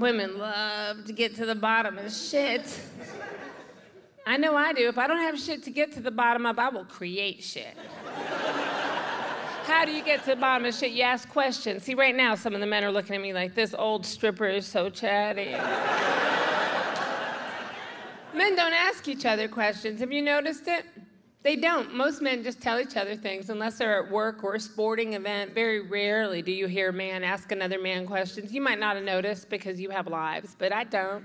women love to get to the bottom of shit. I know I do. If I don't have shit to get to the bottom of, I will create shit. How do you get to the bottom of shit? You ask questions. See, right now, some of the men are looking at me like, this old stripper is so chatty. men don't ask each other questions. Have you noticed it? They don't. Most men just tell each other things unless they're at work or a sporting event. Very rarely do you hear a man ask another man questions. You might not have noticed because you have lives, but I don't.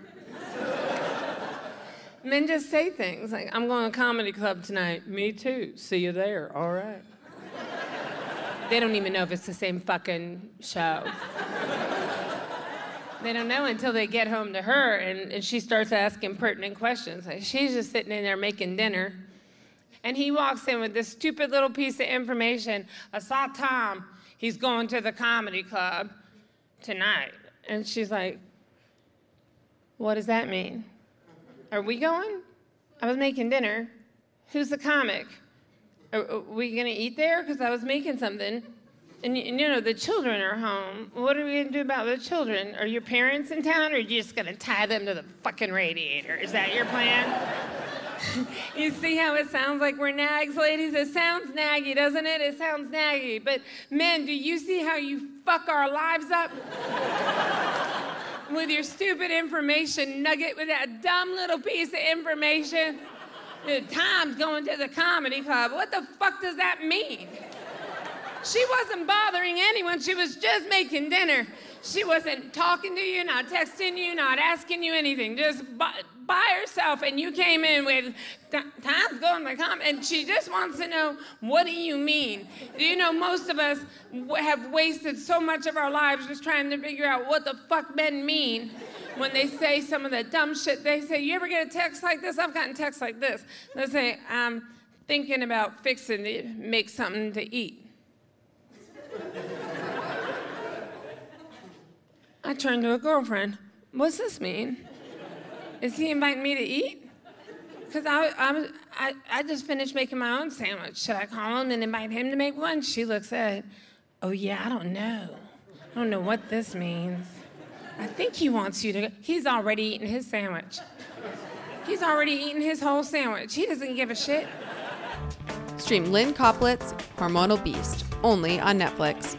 men just say things like, I'm going to comedy club tonight. Me too. See you there. All right. they don't even know if it's the same fucking show. they don't know until they get home to her and, and she starts asking pertinent questions. Like she's just sitting in there making dinner and he walks in with this stupid little piece of information. I saw Tom. He's going to the comedy club tonight. And she's like, What does that mean? Are we going? I was making dinner. Who's the comic? Are, we going to eat there? Because I was making something. And, you know, the children are home. What are we going to do about the children? Are your parents in town, or are you just going to tie them to the fucking radiator? Is that your plan? you see how it sounds like we're nags, ladies? It sounds naggy, doesn't it? It sounds naggy. But men, do you see how you fuck our lives up? with your stupid information nugget, with that dumb little piece of information. Tom's going to the comedy club. What the fuck does that mean? She wasn't bothering anyone. She was just making dinner. She wasn't talking to you, not texting you, not asking you anything. Just by herself and you came in with time's going to come and she just wants to know what do you mean? You know most of us have wasted so much of our lives just trying to figure out what the fuck men mean when they say some of the dumb shit. They say you ever get a text like this? I've gotten texts like this. They say i'm thinking about fixing to make something to eat i turned to a girlfriend what's this mean is he inviting me to eat? Because I, I, I, I just finished making my own sandwich. Should I call him and invite him to make one? She looks at. Oh, yeah, I don't know. I don't know what this means. I think he wants you to. He's already eaten his sandwich. He's already eaten his whole sandwich. He doesn't give a shit. Stream Lynne Koplitz Hormonal Beast only on Netflix.